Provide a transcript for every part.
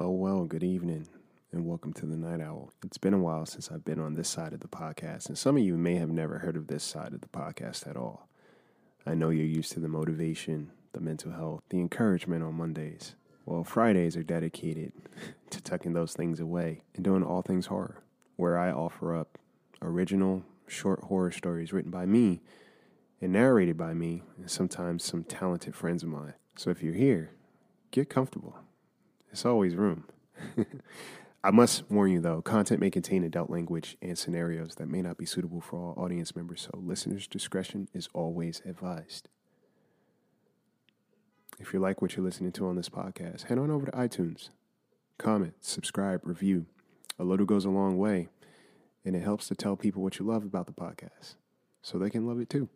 Well, well, good evening, and welcome to the Night Owl. It's been a while since I've been on this side of the podcast, and some of you may have never heard of this side of the podcast at all. I know you're used to the motivation, the mental health, the encouragement on Mondays. Well, Fridays are dedicated to tucking those things away and doing all things horror, where I offer up original, short horror stories written by me and narrated by me, and sometimes some talented friends of mine. So if you're here, get comfortable. There's always room. I must warn you though, content may contain adult language and scenarios that may not be suitable for all audience members, so listeners' discretion is always advised. If you like what you're listening to on this podcast, head on over to iTunes. Comment, subscribe, review. A little goes a long way, and it helps to tell people what you love about the podcast so they can love it too.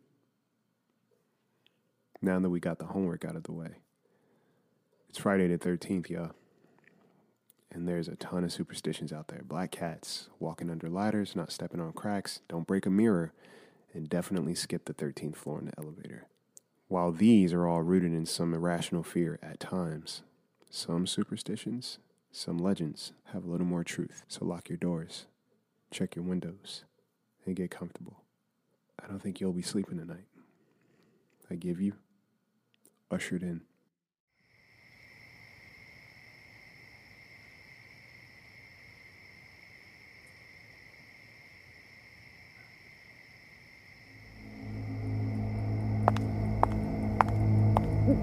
Now that we got the homework out of the way, it's Friday the 13th, y'all. And there's a ton of superstitions out there. Black cats, walking under ladders, not stepping on cracks, don't break a mirror, and definitely skip the 13th floor in the elevator. While these are all rooted in some irrational fear at times, some superstitions, some legends have a little more truth. So lock your doors, check your windows, and get comfortable. I don't think you'll be sleeping tonight. I give you ushered in.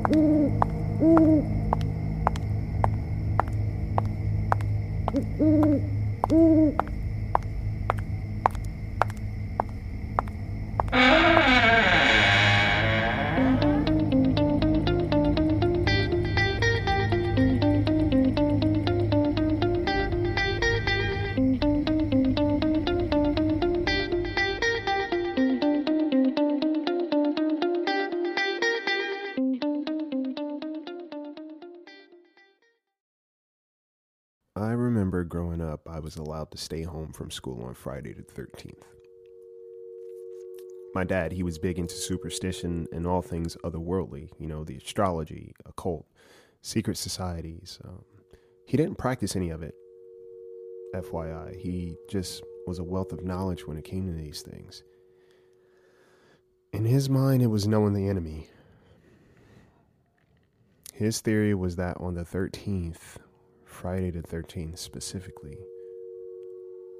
嗯嗯 I remember growing up, I was allowed to stay home from school on Friday the 13th. My dad, he was big into superstition and all things otherworldly, you know, the astrology, occult, secret societies. Um, he didn't practice any of it, FYI. He just was a wealth of knowledge when it came to these things. In his mind, it was knowing the enemy. His theory was that on the 13th, Friday the 13th specifically,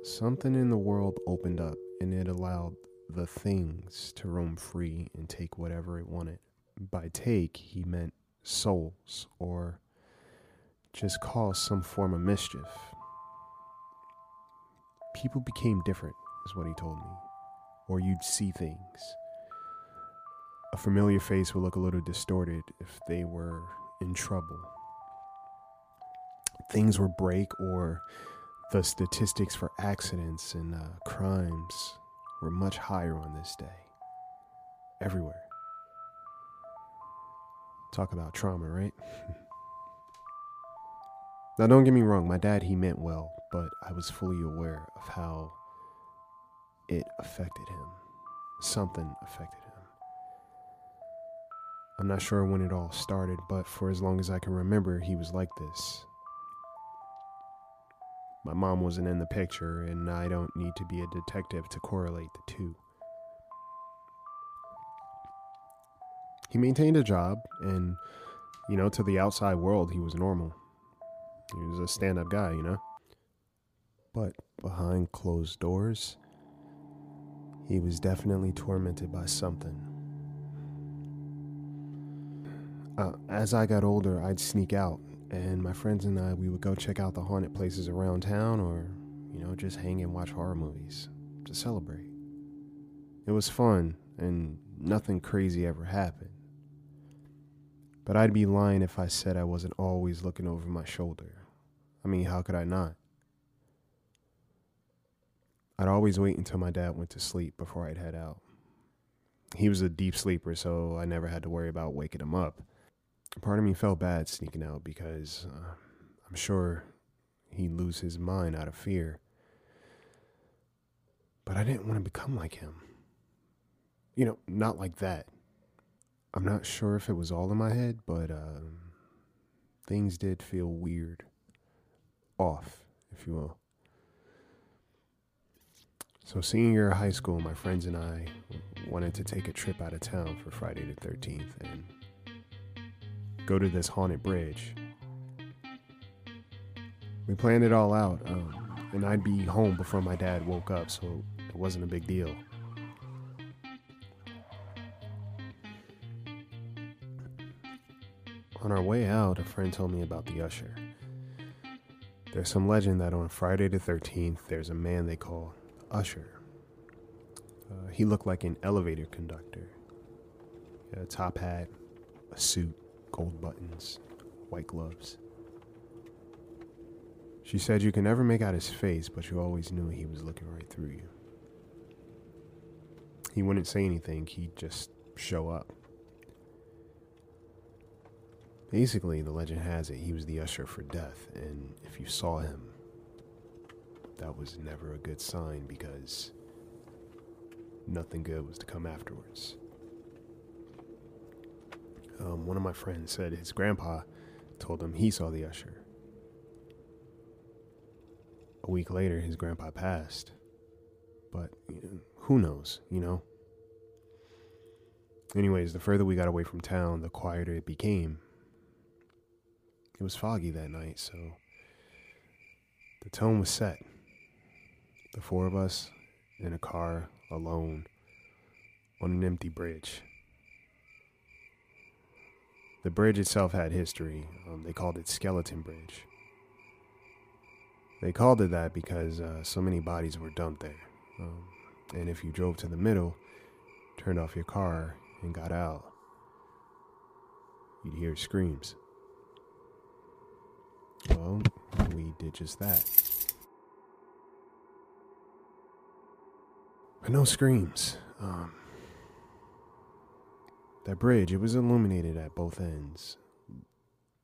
something in the world opened up and it allowed the things to roam free and take whatever it wanted. By take, he meant souls or just cause some form of mischief. People became different, is what he told me, or you'd see things. A familiar face would look a little distorted if they were in trouble things would break or the statistics for accidents and uh, crimes were much higher on this day. Everywhere. Talk about trauma, right? now, don't get me wrong, my dad, he meant well, but I was fully aware of how it affected him. Something affected him. I'm not sure when it all started, but for as long as I can remember, he was like this. My mom wasn't in the picture, and I don't need to be a detective to correlate the two. He maintained a job, and, you know, to the outside world, he was normal. He was a stand up guy, you know? But behind closed doors, he was definitely tormented by something. Uh, as I got older, I'd sneak out and my friends and I, we would go check out the haunted places around town or, you know, just hang and watch horror movies to celebrate. It was fun, and nothing crazy ever happened. But I'd be lying if I said I wasn't always looking over my shoulder. I mean, how could I not? I'd always wait until my dad went to sleep before I'd head out. He was a deep sleeper, so I never had to worry about waking him up part of me felt bad sneaking out because uh, I'm sure he'd lose his mind out of fear. But I didn't want to become like him. You know, not like that. I'm not sure if it was all in my head, but uh, things did feel weird off, if you will. So, senior year of high school, my friends and I wanted to take a trip out of town for Friday the 13th and go to this haunted bridge. We planned it all out, um, and I'd be home before my dad woke up, so it wasn't a big deal. On our way out, a friend told me about the usher. There's some legend that on Friday the 13th, there's a man they call Usher. Uh, he looked like an elevator conductor. A top hat, a suit, gold buttons, white gloves. She said you can never make out his face, but you always knew he was looking right through you. He wouldn't say anything, he'd just show up. Basically, the legend has it he was the usher for death, and if you saw him, that was never a good sign because nothing good was to come afterwards. Um, one of my friends said his grandpa told him he saw the usher. A week later, his grandpa passed. But who knows, you know? Anyways, the further we got away from town, the quieter it became. It was foggy that night, so the tone was set. The four of us in a car alone on an empty bridge. The bridge itself had history. Um, they called it Skeleton Bridge. They called it that because uh, so many bodies were dumped there. Um, and if you drove to the middle, turned off your car, and got out, you'd hear screams. Well, we did just that. But no screams. Um, that bridge, it was illuminated at both ends,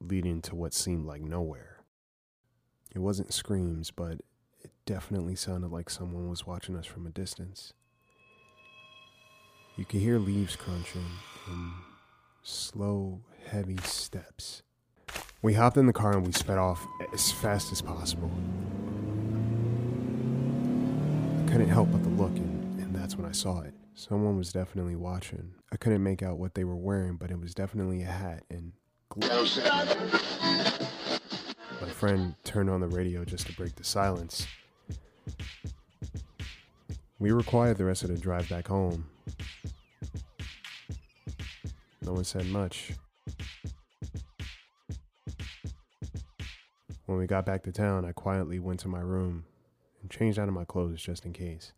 leading to what seemed like nowhere. It wasn't screams, but it definitely sounded like someone was watching us from a distance. You could hear leaves crunching and slow, heavy steps. We hopped in the car and we sped off as fast as possible. I couldn't help but to look, and, and that's when I saw it. Someone was definitely watching. I couldn't make out what they were wearing, but it was definitely a hat and gloves. My friend turned on the radio just to break the silence. We were quiet the rest of the drive back home. No one said much. When we got back to town, I quietly went to my room and changed out of my clothes just in case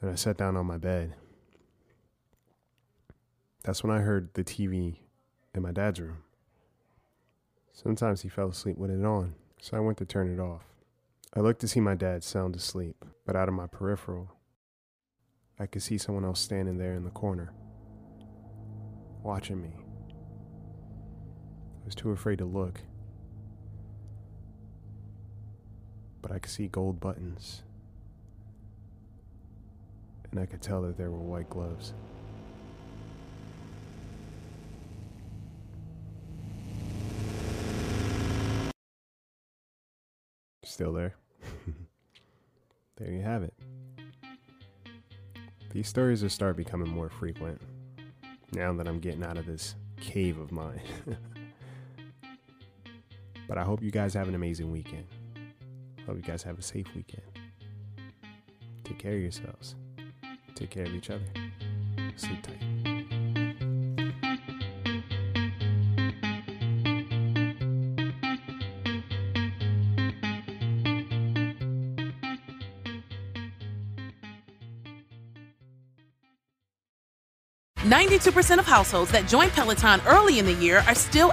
and I sat down on my bed. That's when I heard the TV in my dad's room. Sometimes he fell asleep with it on, so I went to turn it off. I looked to see my dad sound asleep, but out of my peripheral, I could see someone else standing there in the corner, watching me. I was too afraid to look, but I could see gold buttons and I could tell that there were white gloves. Still there? there you have it. These stories will start becoming more frequent now that I'm getting out of this cave of mine. but I hope you guys have an amazing weekend. Hope you guys have a safe weekend. Take care of yourselves. Take care of each other. Sleep tight. 92% of households that join Peloton early in the year are still